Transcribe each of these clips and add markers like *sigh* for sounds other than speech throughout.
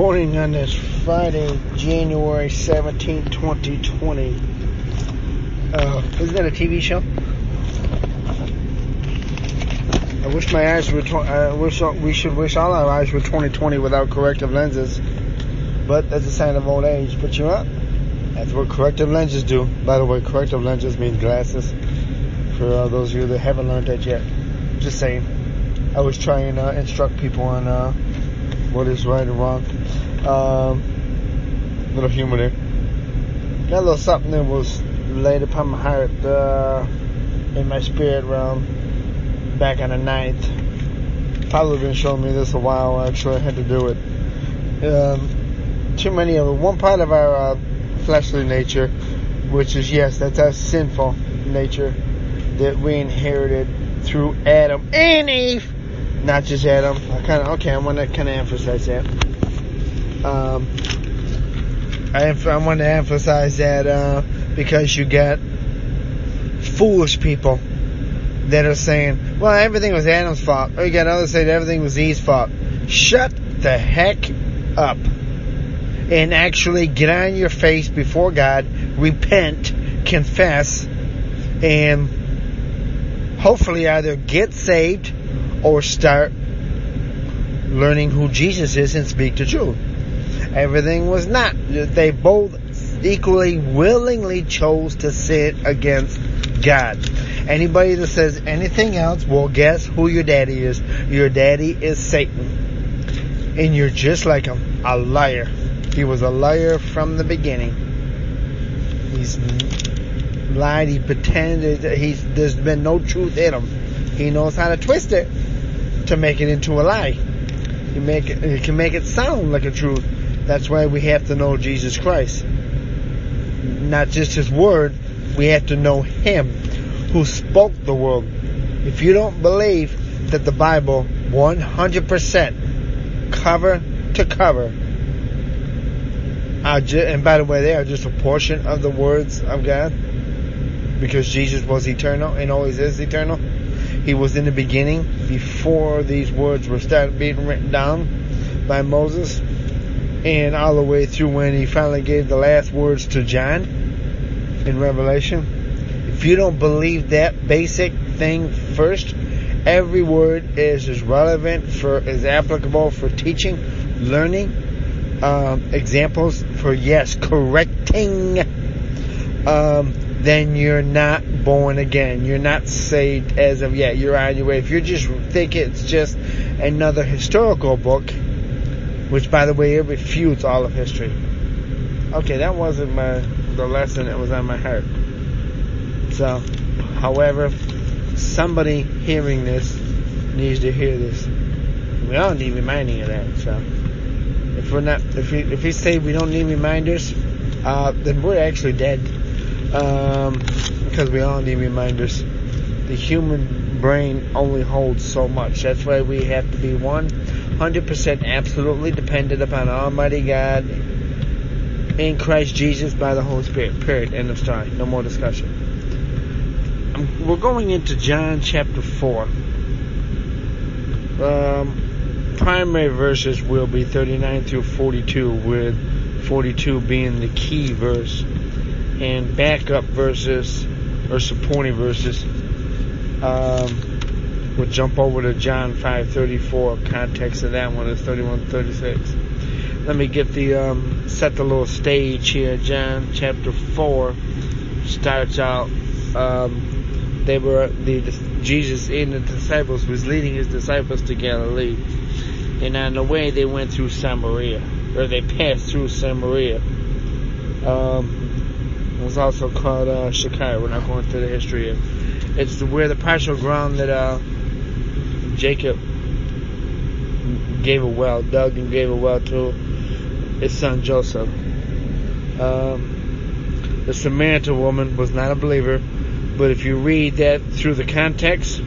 morning on this Friday, January 17, 2020. Uh, isn't that a TV show? I wish my eyes were. Tw- I wish we should wish all our eyes were 2020 without corrective lenses. But that's a sign of old age. But you know? That's what corrective lenses do. By the way, corrective lenses mean glasses. For uh, those of you that haven't learned that yet, just saying. I was trying to uh, instruct people on uh, what is right and wrong. Um, little humor there. A little something that was laid upon my heart uh, in my spirit realm back on the 9th. Probably been showing me this a while. Actually, I had to do it. Um, too many of it. One part of our uh, fleshly nature, which is yes, that's our sinful nature that we inherited through Adam and Eve not just Adam. I kind of okay. I want to kind of emphasize that. Um, I, I want to emphasize that uh, because you get foolish people that are saying, "Well, everything was Adam's fault," or you got others say everything was Eve's fault. Shut the heck up and actually get on your face before God, repent, confess, and hopefully either get saved or start learning who Jesus is and speak the truth. Everything was not. They both equally willingly chose to sin against God. Anybody that says anything else, well, guess who your daddy is? Your daddy is Satan. And you're just like him, a liar. He was a liar from the beginning. He's lied, he pretended, he's, there's been no truth in him. He knows how to twist it to make it into a lie. He make it, he can make it sound like a truth. That's why we have to know Jesus Christ. Not just His Word, we have to know Him who spoke the Word. If you don't believe that the Bible 100% cover to cover, and by the way, they are just a portion of the words of God because Jesus was eternal and always is eternal. He was in the beginning before these words were started being written down by Moses and all the way through when he finally gave the last words to John in Revelation. If you don't believe that basic thing first, every word is as relevant for, is applicable for teaching, learning, um, examples for yes, correcting, um, then you're not born again. You're not saved as of yet. You're on your way. If you just think it's just another historical book, which by the way, it refutes all of history. Okay, that wasn't my the lesson that was on my heart. So, however, somebody hearing this needs to hear this. We all need reminding of that. So, if we're not, if we if we say we don't need reminders, uh, then we're actually dead um, because we all need reminders. The human brain only holds so much. That's why we have to be 100% absolutely dependent upon Almighty God in Christ Jesus by the Holy Spirit. Period. End of story. No more discussion. Um, we're going into John chapter 4. Um, primary verses will be 39 through 42, with 42 being the key verse and backup verses or supporting verses. Um, we'll jump over to John 5:34. Context of that one is 31:36. Let me get the um, set the little stage here. John chapter 4 starts out. Um, they were the, Jesus and the disciples was leading his disciples to Galilee, and on the way they went through Samaria, or they passed through Samaria. Um, it was also called uh. We're not going through the history of. It's where the partial ground that uh, Jacob gave a well, dug and gave a well to his son Joseph. Um, the Samaritan woman was not a believer, but if you read that through the context,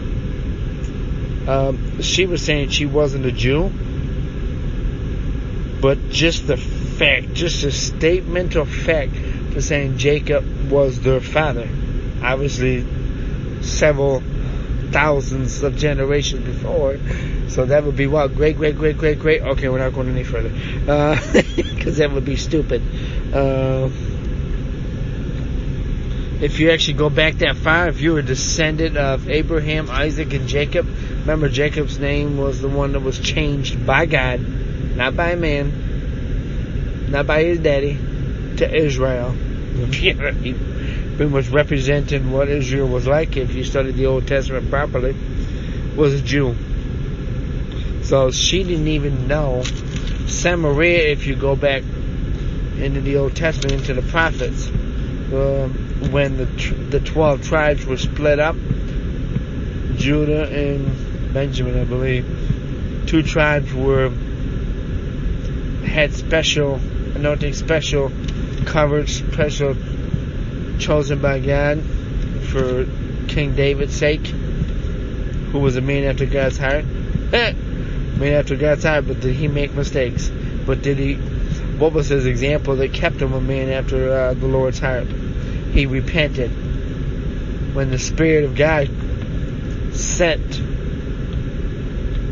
um, she was saying she wasn't a Jew, but just the fact, just a statement of fact for saying Jacob was their father. Obviously, several thousands of generations before. So that would be what? Great, great, great, great, great. Okay, we're not going any further. Because uh, *laughs* that would be stupid. Uh, if you actually go back that far, if you were a descendant of Abraham, Isaac, and Jacob, remember Jacob's name was the one that was changed by God, not by man, not by his daddy, to Israel. *laughs* pretty much representing what Israel was like if you studied the Old Testament properly, was a Jew. So she didn't even know. Samaria, if you go back into the Old Testament, into the prophets, uh, when the the twelve tribes were split up, Judah and Benjamin, I believe, two tribes were had special anointing, special coverage, special chosen by God for King David's sake, who was a man after God's heart. *laughs* man after God's heart, but did he make mistakes? But did he? What was his example that kept him a man after uh, the Lord's heart? He repented when the Spirit of God sent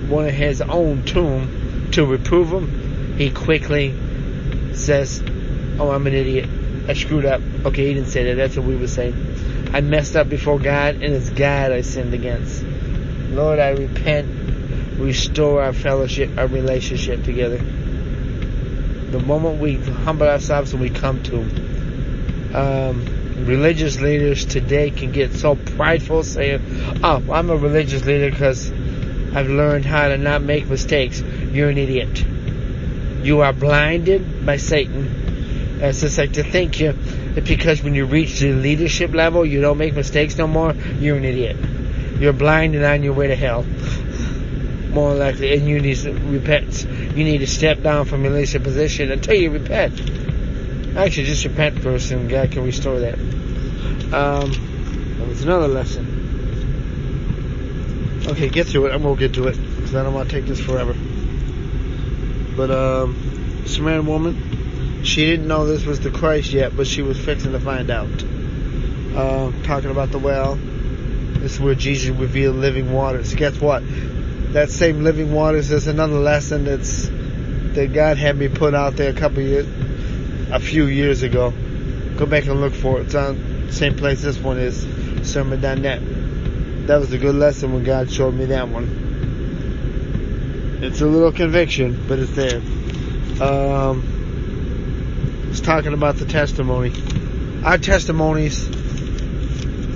one of his own tomb to reprove him. He quickly says, "Oh, I'm an idiot." I screwed up. Okay, he didn't say that. That's what we were saying. I messed up before God, and it's God I sinned against. Lord, I repent. Restore our fellowship, our relationship together. The moment we humble ourselves and we come to Him. Um, religious leaders today can get so prideful saying, Oh, I'm a religious leader because I've learned how to not make mistakes. You're an idiot. You are blinded by Satan it's just like to think you, because when you reach the leadership level, you don't make mistakes no more, you're an idiot. You're blind and on your way to hell. More likely, and you need to repent. You need to step down from your leadership position until you repent. Actually, just repent first, and God can restore that. Um, that was another lesson. Okay, get through it. I'm gonna get to it because I don't want to take this forever. But um, Samaritan woman she didn't know this was the Christ yet, but she was fixing to find out. Uh, talking about the well. This is where Jesus revealed living waters. Guess what? That same living waters is another lesson that's that God had me put out there a couple years, a few years ago. Go back and look for it. It's on same place this one is, sermon.net. That was a good lesson when God showed me that one. It's a little conviction, but it's there. Um, is talking about the testimony. Our testimonies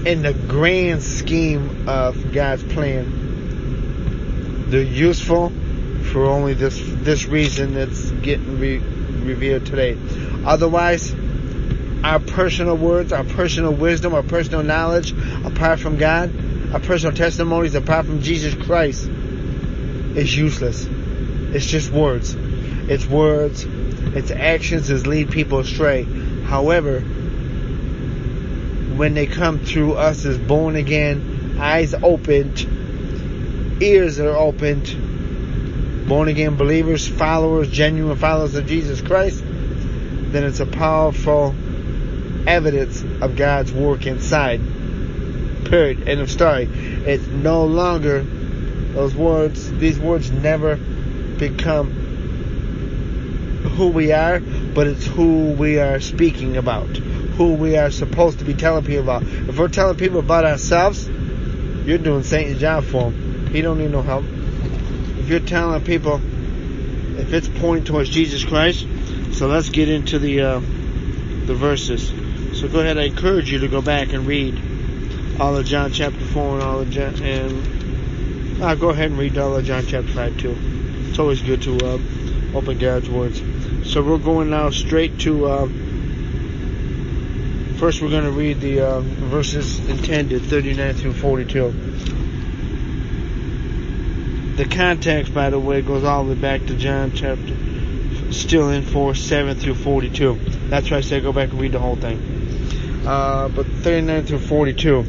in the grand scheme of God's plan, they're useful for only this this reason that's getting re- revealed today. Otherwise, our personal words, our personal wisdom, our personal knowledge, apart from God, our personal testimonies apart from Jesus Christ, is useless. It's just words. It's words its actions is lead people astray. However, when they come through us as born again, eyes opened, ears are opened, born again believers, followers, genuine followers of Jesus Christ, then it's a powerful evidence of God's work inside. Period. End of story. It's no longer those words, these words never become who we are, but it's who we are speaking about, who we are supposed to be telling people about. If we're telling people about ourselves, you're doing Satan's job for him. He don't need no help. If you're telling people, if it's pointing towards Jesus Christ, so let's get into the uh, the verses. So go ahead. I encourage you to go back and read all of John chapter four and all of John and uh, go ahead and read all of John chapter five too. It's always good to uh, open God's words. So we're going now straight to. Uh, first, we're going to read the uh, verses intended, 39 through 42. The context, by the way, goes all the way back to John chapter, still in 4, 7 through 42. That's why I said go back and read the whole thing. Uh, but 39 through 42.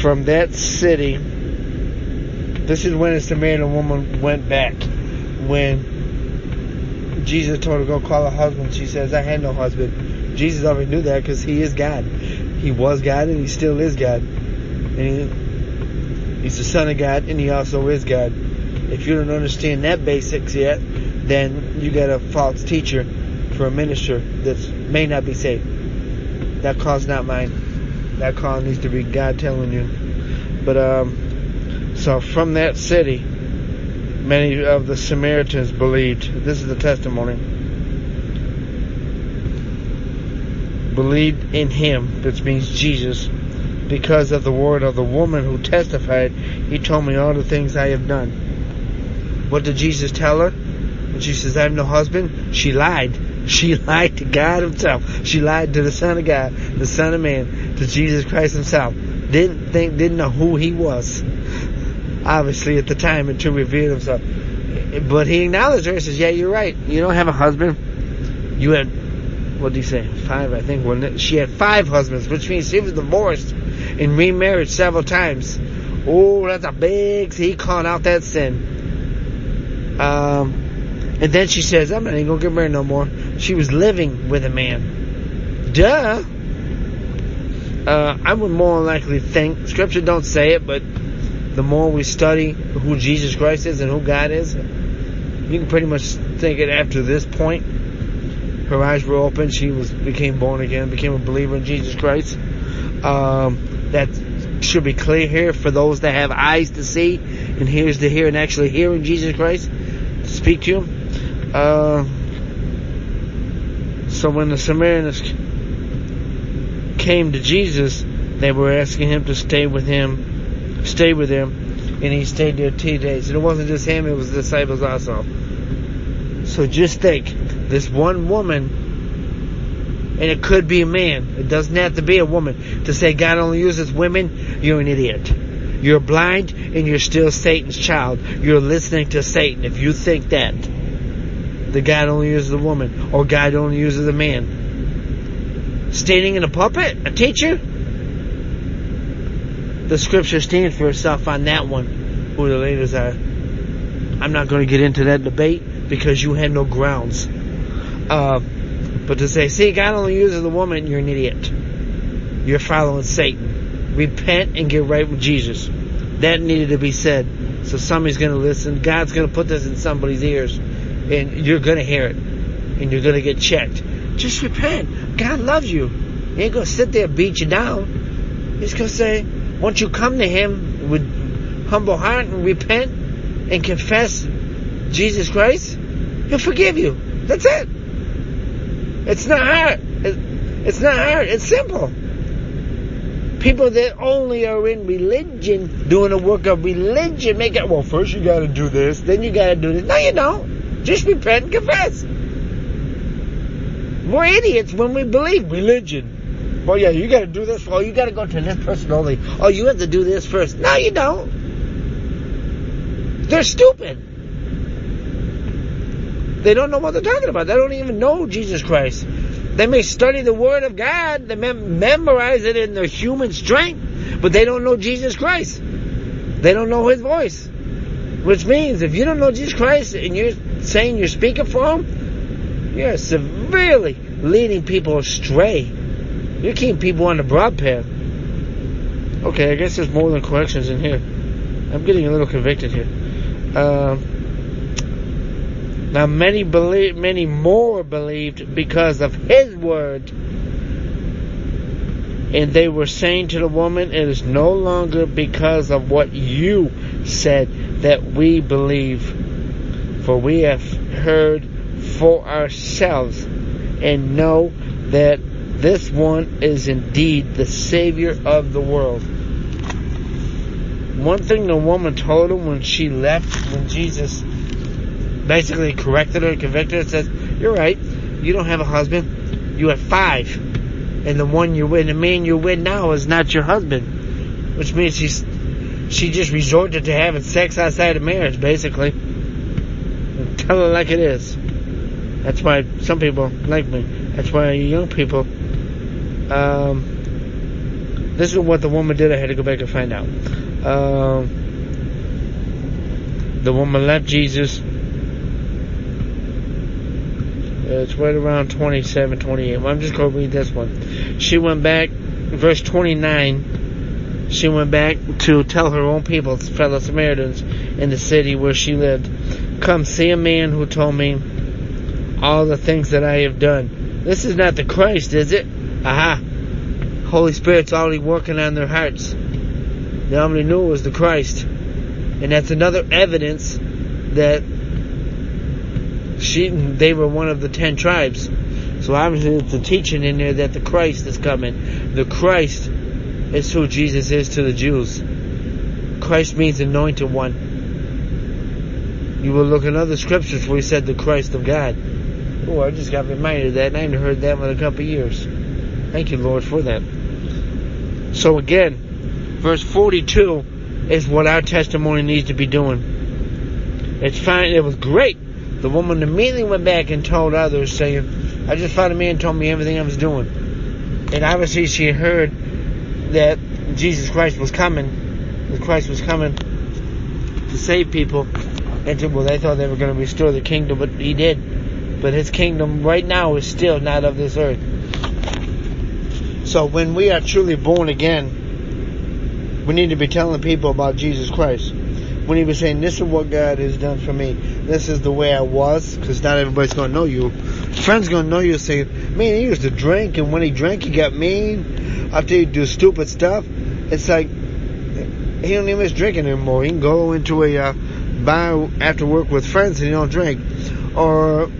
From that city, this is when the Samaritan woman went back. When Jesus told her to go call her husband. She says, I had no husband. Jesus already knew that because he is God. He was God and he still is God. And he, He's the Son of God, and He also is God. If you don't understand that basics yet, then you got a false teacher for a minister that may not be saved. That call's not mine. That call needs to be God telling you. But um, so from that city, many of the Samaritans believed. This is the testimony. Believed in him, which means Jesus, because of the word of the woman who testified, he told me all the things I have done. What did Jesus tell her? When she says, I have no husband, she lied. *laughs* She lied to God himself. She lied to the Son of God, the Son of Man, to Jesus Christ himself. Didn't think, didn't know who he was. Obviously at the time and to reveal himself. But he acknowledged her and says, yeah, you're right. You don't have a husband. You had, what did he say? Five, I think. She had five husbands, which means she was divorced and remarried several times. Oh, that's a big, he called out that sin. Um, and then she says, I'm not even gonna get married no more. She was living with a man. Duh. Uh, I would more likely think, scripture don't say it, but the more we study who Jesus Christ is and who God is, you can pretty much think it after this point. Her eyes were open, she was, became born again, became a believer in Jesus Christ. Um, that should be clear here for those that have eyes to see and ears to hear and actually hearing Jesus Christ speak to him. Uh, so when the Samaritans came to Jesus, they were asking him to stay with him, stay with him, and he stayed there two days. And it wasn't just him, it was the disciples also. So just think, this one woman, and it could be a man, it doesn't have to be a woman, to say God only uses women, you're an idiot. You're blind and you're still Satan's child. You're listening to Satan if you think that the God only uses a woman, or God only uses a man. Standing in a pulpit, a teacher, the scripture stands for itself on that one, who the leaders are. I'm not going to get into that debate because you have no grounds. Uh, but to say, see, God only uses a woman, you're an idiot. You're following Satan. Repent and get right with Jesus. That needed to be said. So somebody's going to listen. God's going to put this in somebody's ears and you're gonna hear it, and you're gonna get checked. Just repent. God loves you. He ain't gonna sit there and beat you down. He's gonna say, once you come to Him with humble heart and repent and confess Jesus Christ, He'll forgive you. That's it. It's not hard. It's not hard. It's simple. People that only are in religion, doing the work of religion, make it, well, first you gotta do this, then you gotta do this. No, you don't. Just repent and confess. We're idiots when we believe religion. Well, yeah, you got to do this. Oh, you got to go to this person only. Oh, you have to do this first. No, you don't. They're stupid. They don't know what they're talking about. They don't even know Jesus Christ. They may study the Word of God, they mem- memorize it in their human strength, but they don't know Jesus Christ. They don't know His voice. Which means if you don't know Jesus Christ and you're saying you're speaking for Him, you're severely leading people astray. You're keeping people on the broad path. Okay, I guess there's more than corrections in here. I'm getting a little convicted here. Uh, now many believe, many more believed because of His word. And they were saying to the woman, it is no longer because of what you said that we believe, for we have heard for ourselves and know that this one is indeed the Savior of the world. One thing the woman told him when she left, when Jesus basically corrected her convicted her, says, You're right, you don't have a husband, you have five. And the one you're with, the man you're with now is not your husband. Which means she's she just resorted to having sex outside of marriage, basically. Tell her like it is. That's why some people like me. That's why young people. Um, this is what the woman did. I had to go back and find out. Um, the woman left Jesus. It's right around 27, 28. Well, I'm just going to read this one. She went back, verse 29 she went back to tell her own people, fellow Samaritans, in the city where she lived, Come see a man who told me all the things that I have done. This is not the Christ, is it? Aha. Holy Spirit's already working on their hearts. They already knew it was the Christ. And that's another evidence that she, they were one of the ten tribes. So obviously it's a teaching in there that the Christ is coming. The Christ is who Jesus is to the Jews. Christ means anointed one. You will look in other scriptures where he said the Christ of God. Oh, I just got reminded of that and I haven't heard that in a couple years. Thank you, Lord, for that. So again, verse 42 is what our testimony needs to be doing. It's fine. It was great. The woman immediately went back and told others, saying, I just found a man told me everything I was doing. And obviously she heard that Jesus Christ was coming. The Christ was coming to save people. And to, well, they thought they were going to restore the kingdom, but he did. But his kingdom right now is still not of this earth. So when we are truly born again, we need to be telling people about Jesus Christ. We need to be saying, this is what God has done for me. This is the way I was, because not everybody's going to know you. Friends going to know you saying, man, he used to drink, and when he drank, he got mean. After he do stupid stuff, it's like, he don't even miss drinking anymore. He can go into a uh, bar after work with friends and he don't drink. Or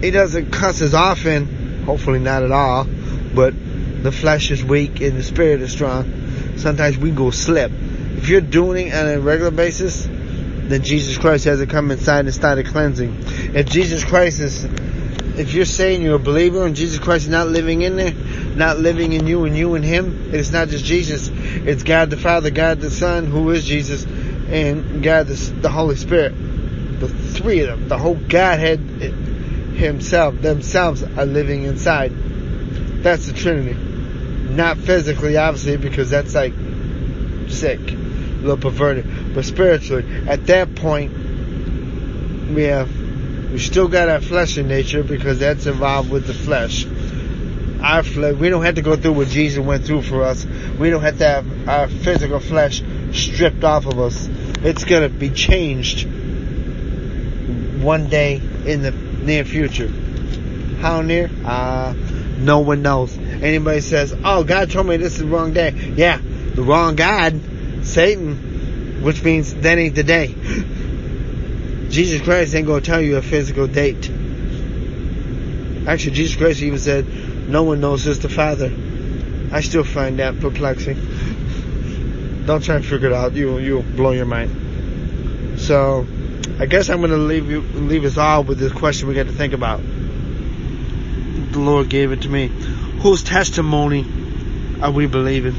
he doesn't cuss as often, hopefully not at all, but the flesh is weak and the spirit is strong. Sometimes we go slip. If you're doing it on a regular basis, then Jesus Christ has to come inside and start a cleansing. If Jesus Christ is, if you're saying you're a believer and Jesus Christ is not living in there, not living in you and you and Him, it's not just Jesus. It's God the Father, God the Son, who is Jesus, and God the, the Holy Spirit. The three of them, the whole Godhead Himself, themselves are living inside. That's the Trinity. Not physically, obviously, because that's like sick, a little perverted. But spiritually, at that point, we have, we still got our flesh in nature because that's involved with the flesh. Our flesh, we don't have to go through what Jesus went through for us. We don't have to have our physical flesh stripped off of us. It's gonna be changed one day in the near future. How near? Uh, no one knows. Anybody says, oh, God told me this is the wrong day. Yeah, the wrong God, Satan, which means that ain't the day. *gasps* Jesus Christ ain't gonna tell you a physical date. Actually, Jesus Christ even said, no one knows just the Father. I still find that perplexing. *laughs* Don't try and figure it out. You, you'll blow your mind. So, I guess I'm gonna leave you, leave us all with this question we got to think about. The Lord gave it to me. Whose testimony are we believing?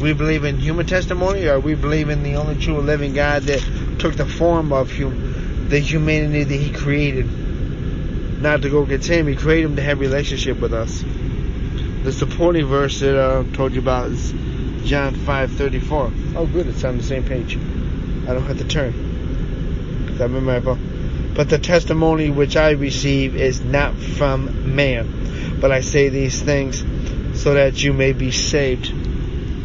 We believe in human testimony, or we believe in the only true living God that took the form of hum- the humanity that He created, not to go get Him. He created Him to have relationship with us. The supporting verse that I told you about is John five thirty four. Oh, good, it's on the same page. I don't have to turn. I remember. But the testimony which I receive is not from man, but I say these things so that you may be saved.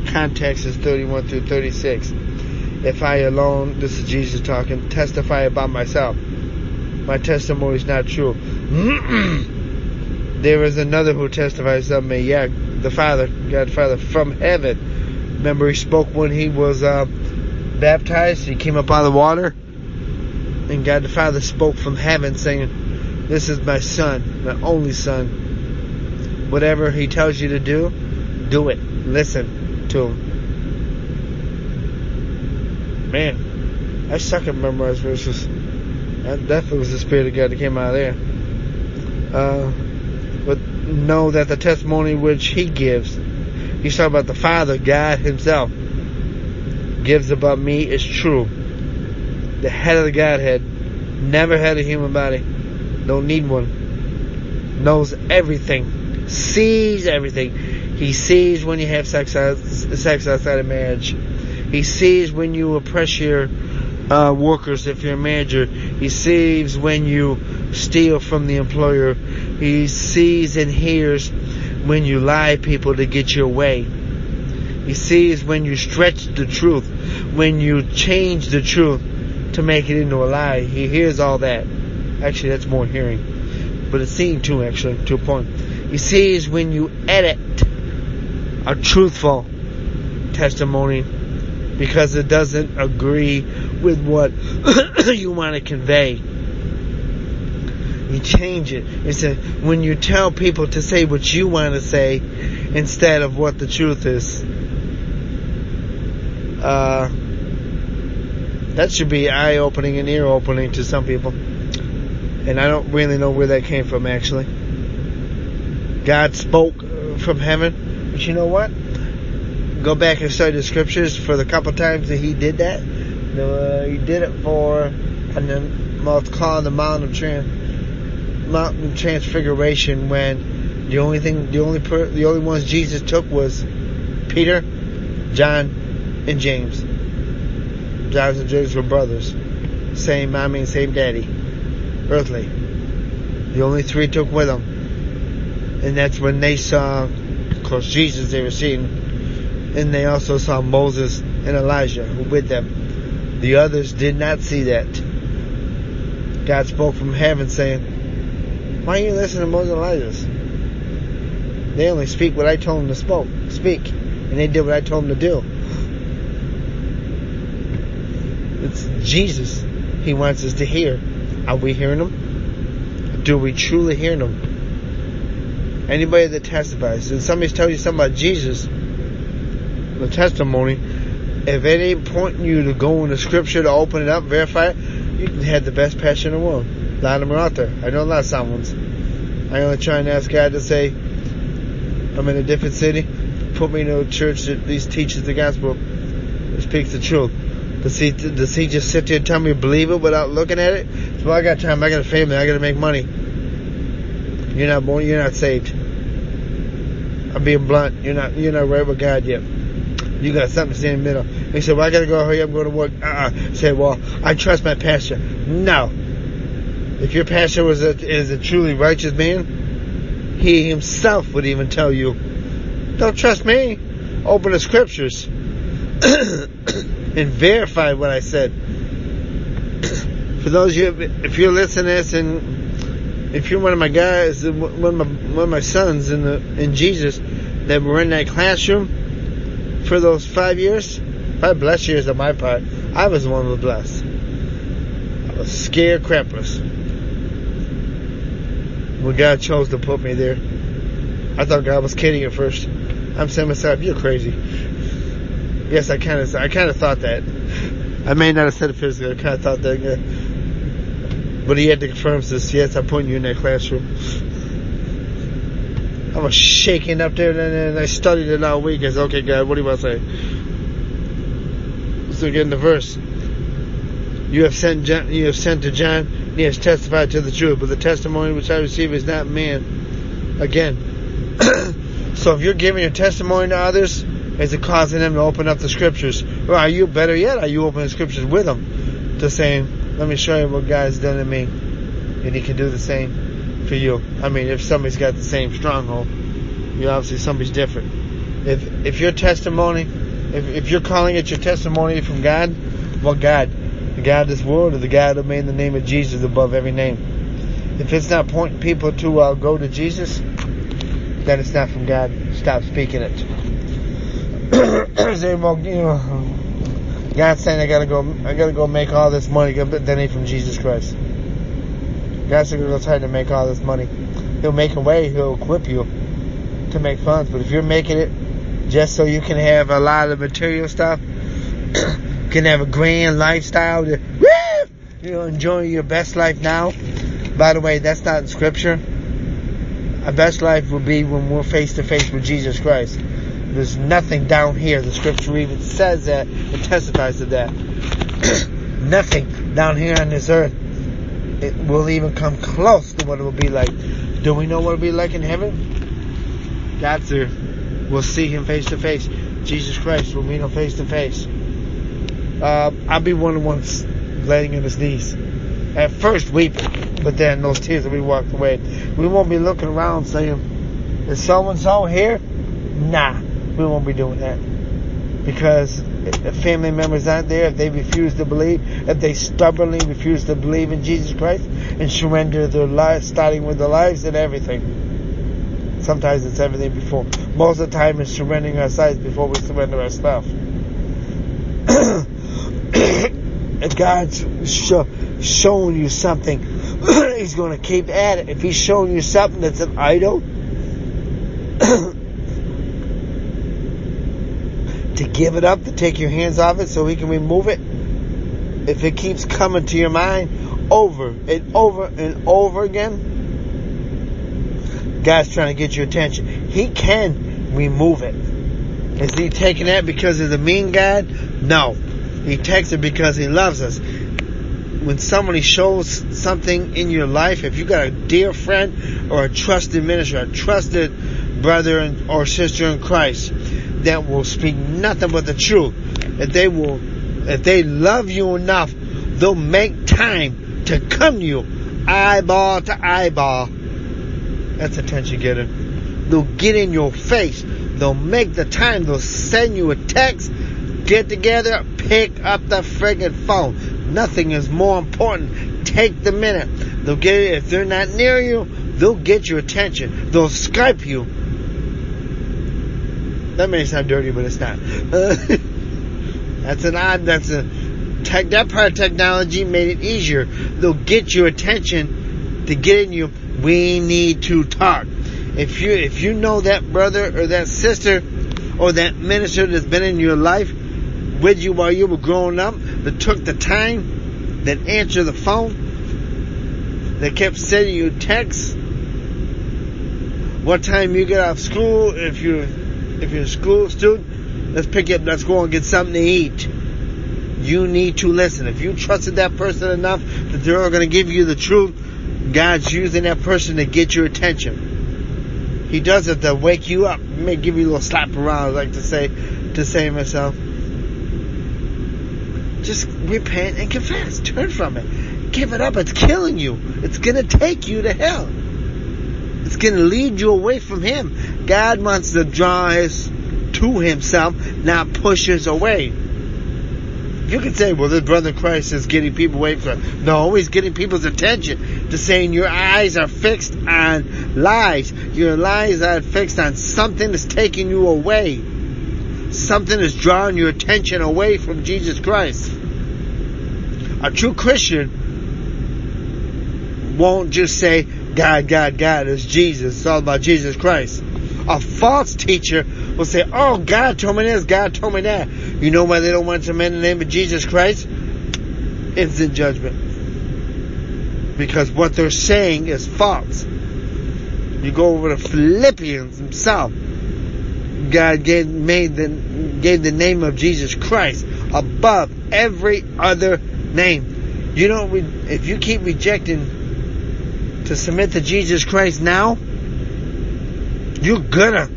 Context is 31 through 36. If I alone, this is Jesus talking, testify about myself, my testimony is not true. *clears throat* there is another who testifies of me, yeah, the Father, God the Father, from heaven. Remember, he spoke when he was uh, baptized, he came up out of the water and God the Father spoke from heaven saying, This is my son, my only son. Whatever he tells you to do, do it. Listen to him. Man, I suck at memorized verses. That definitely was the Spirit of God that came out of there. Uh, but know that the testimony which he gives, he's talking about the Father, God himself, gives about me is true the head of the Godhead, never had a human body, don't need one, knows everything, sees everything. He sees when you have sex, sex outside of marriage. He sees when you oppress your uh, workers if you're a manager. He sees when you steal from the employer. He sees and hears when you lie people to get your way. He sees when you stretch the truth, when you change the truth to make it into a lie. He hears all that. Actually, that's more hearing. But it's seeing too, actually, to a point. He sees when you edit a truthful testimony because it doesn't agree with what *coughs* you want to convey. You change it. It's a, when you tell people to say what you want to say instead of what the truth is. Uh, that should be eye opening and ear opening to some people. And I don't really know where that came from actually. God spoke from heaven. But you know what? Go back and study the scriptures for the couple times that he did that. Uh, he did it for, and then it's called the Mount of Tran, Mountain Transfiguration when the only thing, the only per, the only ones Jesus took was Peter, John, and James. John and James were brothers. Same mommy and same daddy. Earthly. The only three took with them. And that's when they saw, of course, Jesus they were seeing. And they also saw Moses and Elijah with them. The others did not see that. God spoke from heaven saying, Why are you listening to Moses and Elijah? They only speak what I told them to spoke, speak. And they did what I told them to do. It's Jesus he wants us to hear. Are we hearing him? Do we truly hear him? Anybody that testifies, and somebody's telling you something about Jesus, the testimony, if it ain't pointing you to go in the scripture to open it up, verify it, you can have the best passion in the world. A lot of them are out there. I know a lot of sound ones. I only try and ask God to say, I'm in a different city, put me in a church that at least teaches the gospel, speaks the truth. Does he, does he just sit there and tell me to believe it without looking at it? Well, I got time, I got a family, I got to make money. You're not born, you're not saved. I'm being blunt. You're not, you're not right with God yet. You got something to say in the middle. He said, well, I got to go hurry up and go to work. Uh-uh. Well, I trust my pastor. No. If your pastor was a, is a truly righteous man, he himself would even tell you, don't trust me. Open the scriptures. *coughs* and verify what I said. *coughs* For those of you, if you're listening to this and if you're one of my guys, one of my, one of my sons in the, in Jesus that were in that classroom for those five years, five blessed years on my part, I was one of the blessed. I was scared crapless. When God chose to put me there, I thought God was kidding at first. I'm saying myself, you're crazy. Yes, I kind of, I kind of thought that. I may not have said it physically. I kind of thought that. Yeah. But he had to confirm this. Yes, I'm putting you in that classroom. I was shaking up there, and I studied it all week. I said, "Okay, God, what do you want to say?" So again, the verse. You have sent, John, you have sent to John. He has testified to the truth, but the testimony which I receive is not man. Again. *clears throat* so if you're giving your testimony to others, is it causing them to open up the scriptures? Or are you, better yet, are you opening the scriptures with them? To saying, let me show you what God's done to me. And He can do the same for you. I mean, if somebody's got the same stronghold, you obviously somebody's different. If, if your testimony, if, if you're calling it your testimony from God, well, God, the God of this world, or the God who made the name of Jesus above every name. If it's not pointing people to uh, go to Jesus, then it's not from God. Stop speaking it. *clears throat* say, well, you know, God's saying I gotta go, I gotta go make all this money, then ain't from Jesus Christ. God's gonna go try to make all this money. He'll make a way, he'll equip you to make funds, but if you're making it just so you can have a lot of material stuff, *clears throat* can have a grand lifestyle, to, you know, enjoy your best life now. By the way, that's not in scripture. Our best life will be when we're face to face with Jesus Christ. There's nothing down here. The scripture even says that and testifies to that. *clears throat* nothing down here on this earth it will even come close to what it will be like. Do we know what it will be like in heaven? God's there. We'll see Him face to face. Jesus Christ will meet Him face to face. Uh, I'll be one of the ones laying on His knees. At first weeping, but then those tears will be walked away. We won't be looking around saying, is so and so here? Nah we won't be doing that. Because if family members aren't there, if they refuse to believe, if they stubbornly refuse to believe in Jesus Christ and surrender their lives, starting with their lives and everything. Sometimes it's everything before. Most of the time it's surrendering our lives before we surrender our stuff. *coughs* if God's show, showing you something, *coughs* He's going to keep at it. If He's showing you something that's an idol, *coughs* to give it up, to take your hands off it so He can remove it. If it keeps coming to your mind over and over and over again, God's trying to get your attention. He can remove it. Is He taking that because of the mean God? No. He takes it because He loves us. When somebody shows something in your life, if you got a dear friend or a trusted minister, a trusted brother or sister in Christ, that will speak nothing but the truth. If they will, if they love you enough, they'll make time to come to you, eyeball to eyeball. That's attention getter. They'll get in your face. They'll make the time. They'll send you a text. Get together. Pick up the friggin' phone. Nothing is more important. Take the minute. They'll get it. If they're not near you, they'll get your attention. They'll Skype you that may sound dirty, but it's not. *laughs* That's an odd. That's a tech. That part of technology made it easier. They'll get your attention to getting you. We need to talk. If you if you know that brother or that sister or that minister that's been in your life with you while you were growing up, that took the time, that answered the phone, that kept sending you texts. What time you get off school? If you if you're a school student, let's pick up, let's go and get something to eat. You need to listen. If you trusted that person enough that they're going to give you the truth, God's using that person to get your attention. He does it to wake you up. May give you a little slap around, I like to say, to say myself. Just repent and confess. Turn from it. Give it up. It's killing you. It's going to take you to hell. It's going to lead you away from Him. God wants to draw us to Himself, not push us away. You can say, well, this brother Christ is getting people away from. No, he's getting people's attention to saying your eyes are fixed on lies. Your eyes are fixed on something that's taking you away. Something is drawing your attention away from Jesus Christ. A true Christian won't just say, God, God, God is Jesus. It's all about Jesus Christ. A false teacher will say, Oh, God told me this, God told me that. You know why they don't want to amend the name of Jesus Christ? Instant judgment. Because what they're saying is false. You go over to Philippians himself. God gave, made the, gave the name of Jesus Christ above every other name. You know, if you keep rejecting to submit to Jesus Christ now, you're gonna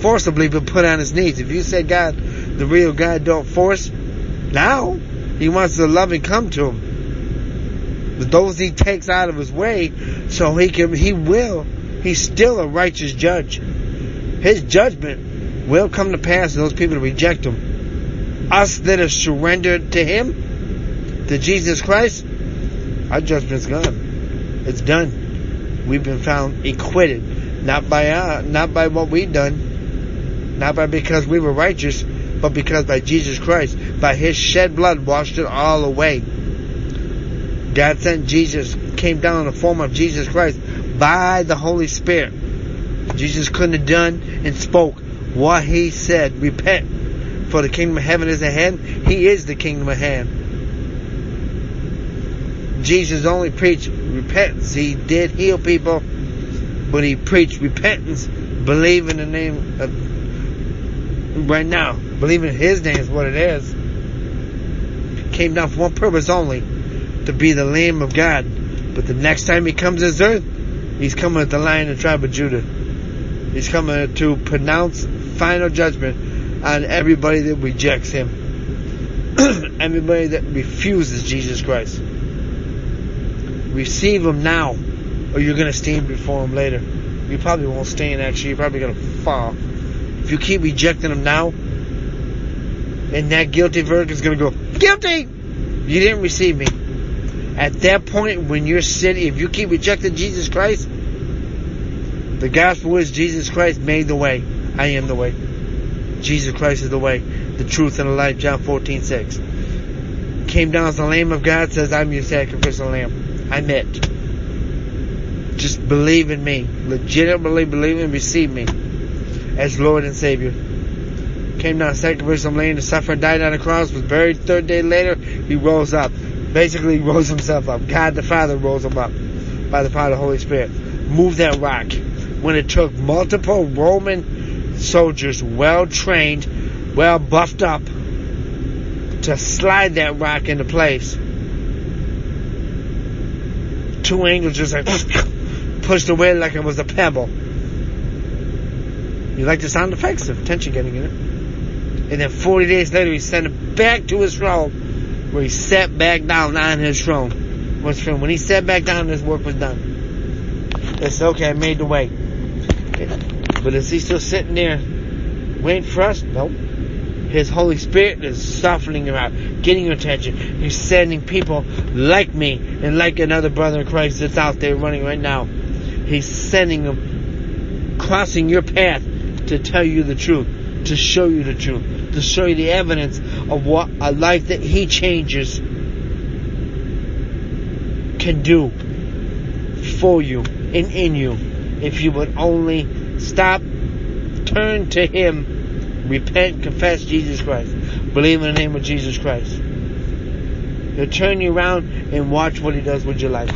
forcibly be put on his knees. If you say God, the real God, don't force, now he wants the loving come to him. But those he takes out of his way, so he can, he will, he's still a righteous judge. His judgment will come to pass to those people that reject him. Us that have surrendered to him, to Jesus Christ, our judgment's gone. It's done. We've been found acquitted, not by our, not by what we've done, not by because we were righteous, but because by Jesus Christ, by His shed blood, washed it all away. God sent Jesus, came down in the form of Jesus Christ by the Holy Spirit. Jesus couldn't have done and spoke what He said. Repent, for the kingdom of heaven is at hand. He is the kingdom of heaven. Jesus only preached repentance. He did heal people, but he preached repentance. Believe in the name of right now. Believe in his name is what it is. Came down for one purpose only, to be the Lamb of God. But the next time he comes to this earth, he's coming at the Lion of the tribe of Judah. He's coming to pronounce final judgment on everybody that rejects him. *clears throat* everybody that refuses Jesus Christ. Receive him now, or you're going to stand before him later. You probably won't stand, actually. You're probably going to fall. If you keep rejecting him now, and that guilty verdict is going to go, guilty! You didn't receive me. At that point, when you're sitting, if you keep rejecting Jesus Christ, the gospel is Jesus Christ made the way. I am the way. Jesus Christ is the way, the truth, and the life. John 14, 6. Came down as the Lamb of God, says, I'm your sacrificial lamb. I'm it. Just believe in me. Legitimately believe and receive me as Lord and Savior. Came down sacrificial lamb to suffer, died on the cross, was buried. Third day later, he rose up. Basically, he rose himself up. God the Father rose him up by the power of the Holy Spirit. Moved that rock. When it took multiple Roman soldiers, well trained, well buffed up, to slide that rock into place. Two angels just *laughs* pushed away like it was a pebble. You like the sound effects? The tension getting in it. And then 40 days later, he sent it back to his throne, where he sat back down on his throne. When he sat back down, his work was done. It's okay, I made the way. But is he still sitting there waiting for us? Nope. His Holy Spirit is softening him out, getting your attention. He's sending people like me and like another brother in Christ that's out there running right now. He's sending them, crossing your path to tell you the truth, to show you the truth, to show you the evidence of what a life that He changes can do for you and in you if you would only stop, turn to Him, repent, confess Jesus Christ, believe in the name of Jesus Christ. He'll turn you around and watch what He does with your life.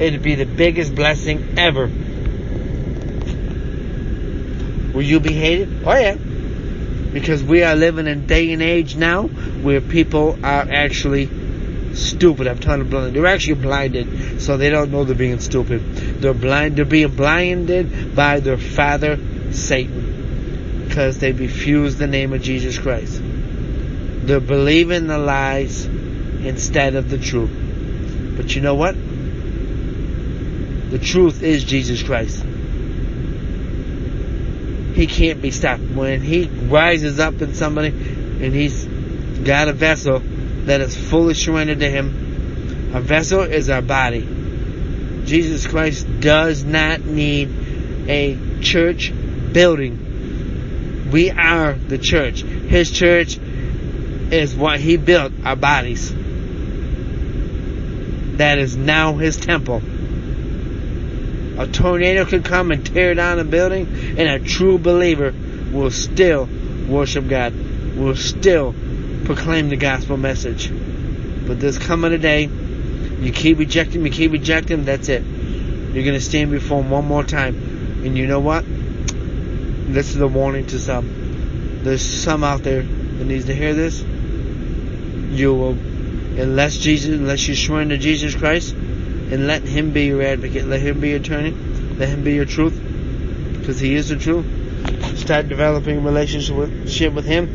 It'd be the biggest blessing ever. Will you be hated? Oh yeah. Because we are living in day and age now where people are actually stupid. I'm telling bluntly. They're actually blinded, so they don't know they're being stupid. They're blind. They're being blinded by their father, Satan, because they refuse the name of Jesus Christ. They're believing the lies instead of the truth. But you know what? The truth is Jesus Christ. He can't be stopped. When he rises up in somebody and he's got a vessel that is fully surrendered to him, a vessel is our body. Jesus Christ does not need a church building. We are the church. His church is what he built, our bodies. That is now his temple. A tornado could come and tear down a building, and a true believer will still worship God, will still proclaim the gospel message. But there's coming a day, you keep rejecting, you keep rejecting, that's it. You're going to stand before Him one more time. And you know what? This is a warning to some. There's some out there that needs to hear this. You will, unless Jesus, unless you surrender to Jesus Christ, and let Him be your advocate. Let Him be your attorney. Let Him be your truth, because He is the truth. Start developing a relationship with Him.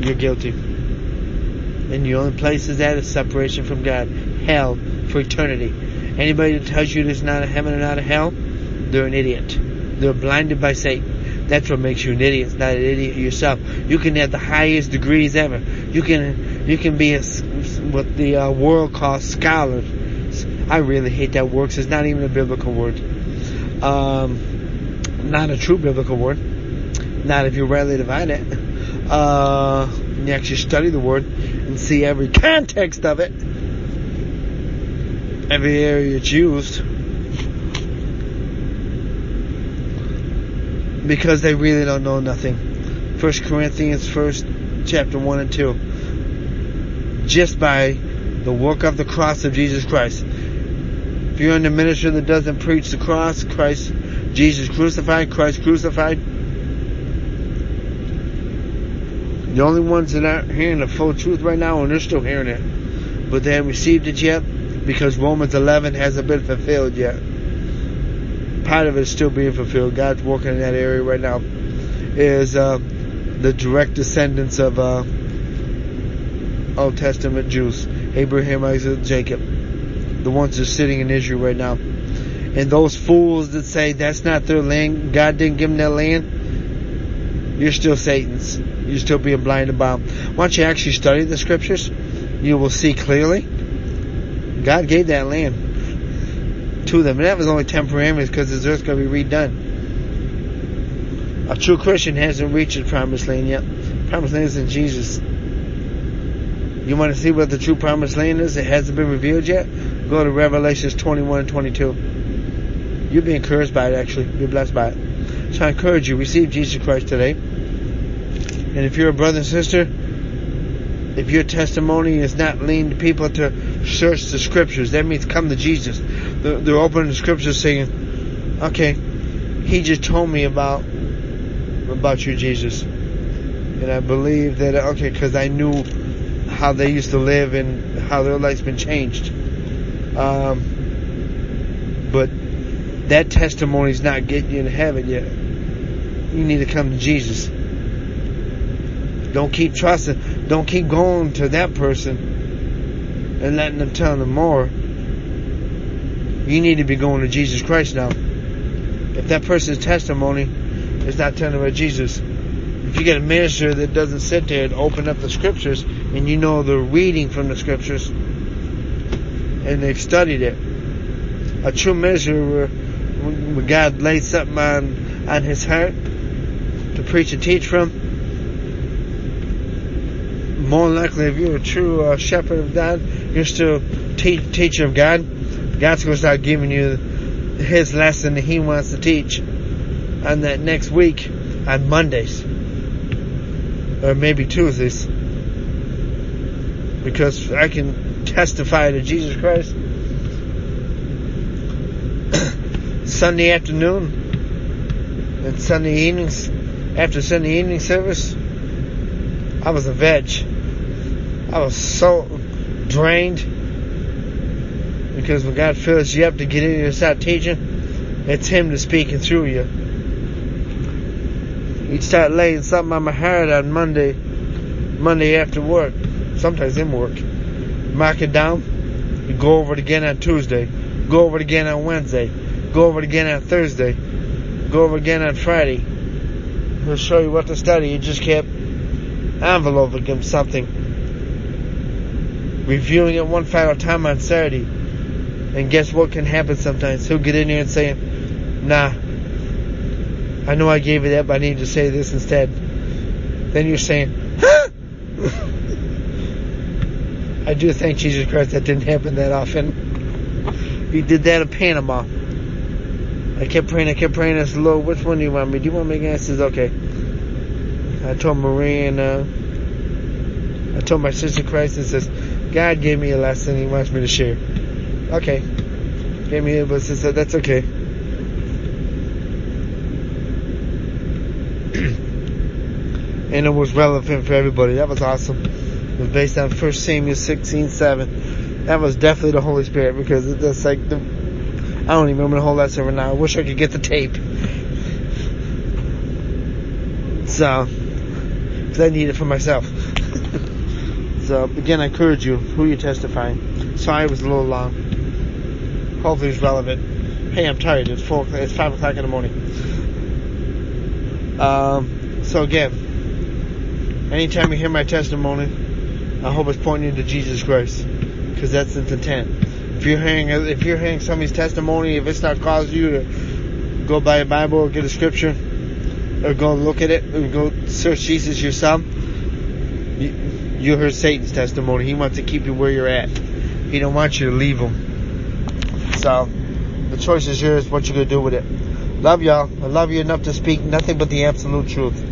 You're guilty, and the only place is that is separation from God, hell for eternity. Anybody that tells you there's not a heaven and not a hell, they're an idiot. They're blinded by Satan. That's what makes you an idiot. It's not an idiot yourself. You can have the highest degrees ever. You can you can be a, what the uh, world calls scholar I really hate that word it's not even a biblical word. Um, not a true biblical word. Not if you rightly divide it. Uh, you actually study the word and see every context of it, every area it's used. Because they really don't know nothing. First Corinthians, first chapter one and two. Just by the work of the cross of Jesus Christ. If you're in the ministry that doesn't preach the cross, Christ, Jesus crucified, Christ crucified, the only ones that aren't hearing the full truth right now, and they're still hearing it, but they haven't received it yet because Romans 11 hasn't been fulfilled yet. Part of it is still being fulfilled. God's working in that area right now. Is uh, the direct descendants of uh, Old Testament Jews, Abraham, Isaac, Jacob the ones that are sitting in Israel right now. And those fools that say that's not their land, God didn't give them that land, you're still Satan's. You're still being blinded by him. Once you actually study the scriptures, you will see clearly. God gave that land to them, and that was only temporary because this earth's going to be redone. A true Christian hasn't reached the promised land yet. Promised land is in Jesus. You want to see what the true promised land is? It hasn't been revealed yet. Go to Revelations 21 and 22. You'll be encouraged by it. Actually, you're blessed by it. So I encourage you, receive Jesus Christ today. And if you're a brother and sister, if your testimony is not leading people to search the scriptures, that means come to Jesus. They're, opening the scriptures saying, okay, he just told me about, about you, Jesus. And I believe that, okay, cause I knew how they used to live and how their life's been changed. Um, but that testimony's not getting you to heaven yet. You need to come to Jesus. Don't keep trusting. Don't keep going to that person and letting them tell them more. You need to be going to Jesus Christ now. If that person's testimony is not telling about Jesus, if you get a minister that doesn't sit there and open up the scriptures and you know they're reading from the scriptures and they've studied it, a true minister where, God laid something on, on his heart to preach and teach from, more likely if you're a true uh, shepherd of God, you're still te- teacher of God, God's going to start giving you his lesson that he wants to teach on that next week on Mondays. Or maybe Tuesdays. Because I can testify to Jesus Christ *coughs* Sunday afternoon and Sunday evenings after Sunday evening service I was a veg. I was so drained because when God fills you up to get in here and start teaching it's Him that's speaking through you He'd start laying something on my heart on Monday, Monday after work, sometimes in work. Mark it down. You go over it again on Tuesday. Go over it again on Wednesday. Go over it again on Thursday. Go over it again on Friday. He'll show you what to study. You just kept enveloping him something. Reviewing it one final time on Saturday. And guess what can happen sometimes? He'll get in here and say, nah, I know I gave it but I need to say this instead. Then you're saying, huh? I do thank Jesus Christ that didn't happen that often. He did that in Panama. I kept praying, I kept praying. I said, Lord, which one do you want me? Do you want me again? I says, okay. I told Marie and, uh, I told my sister Christ and says, God gave me a lesson He wants me to share. Okay. Gave me but said, that's okay. *clears throat* and it was relevant for everybody. That was awesome. It was based on 1 Samuel 16, 7. That was definitely the Holy Spirit because it's like the, I don't even remember the whole lesson right now. I wish I could get the tape. So, because I need it for myself. *laughs* so, again, I encourage you, who you testifying. Sorry it was a little long. Hopefully it's relevant. Hey, I'm tired. It's four. It's five o'clock in the morning. Um, so again, anytime you hear my testimony, I hope it's pointing to Jesus Christ, because that's its intent. If you're hearing, if you're hearing somebody's testimony, if it's not causing you to go buy a Bible or get a scripture, or go look at it, or go search Jesus yourself, you, you heard Satan's testimony. He wants to keep you where you're at. He don't want you to leave him. So, um, the choice is yours. What you gonna do with it? Love y'all. I love you enough to speak nothing but the absolute truth.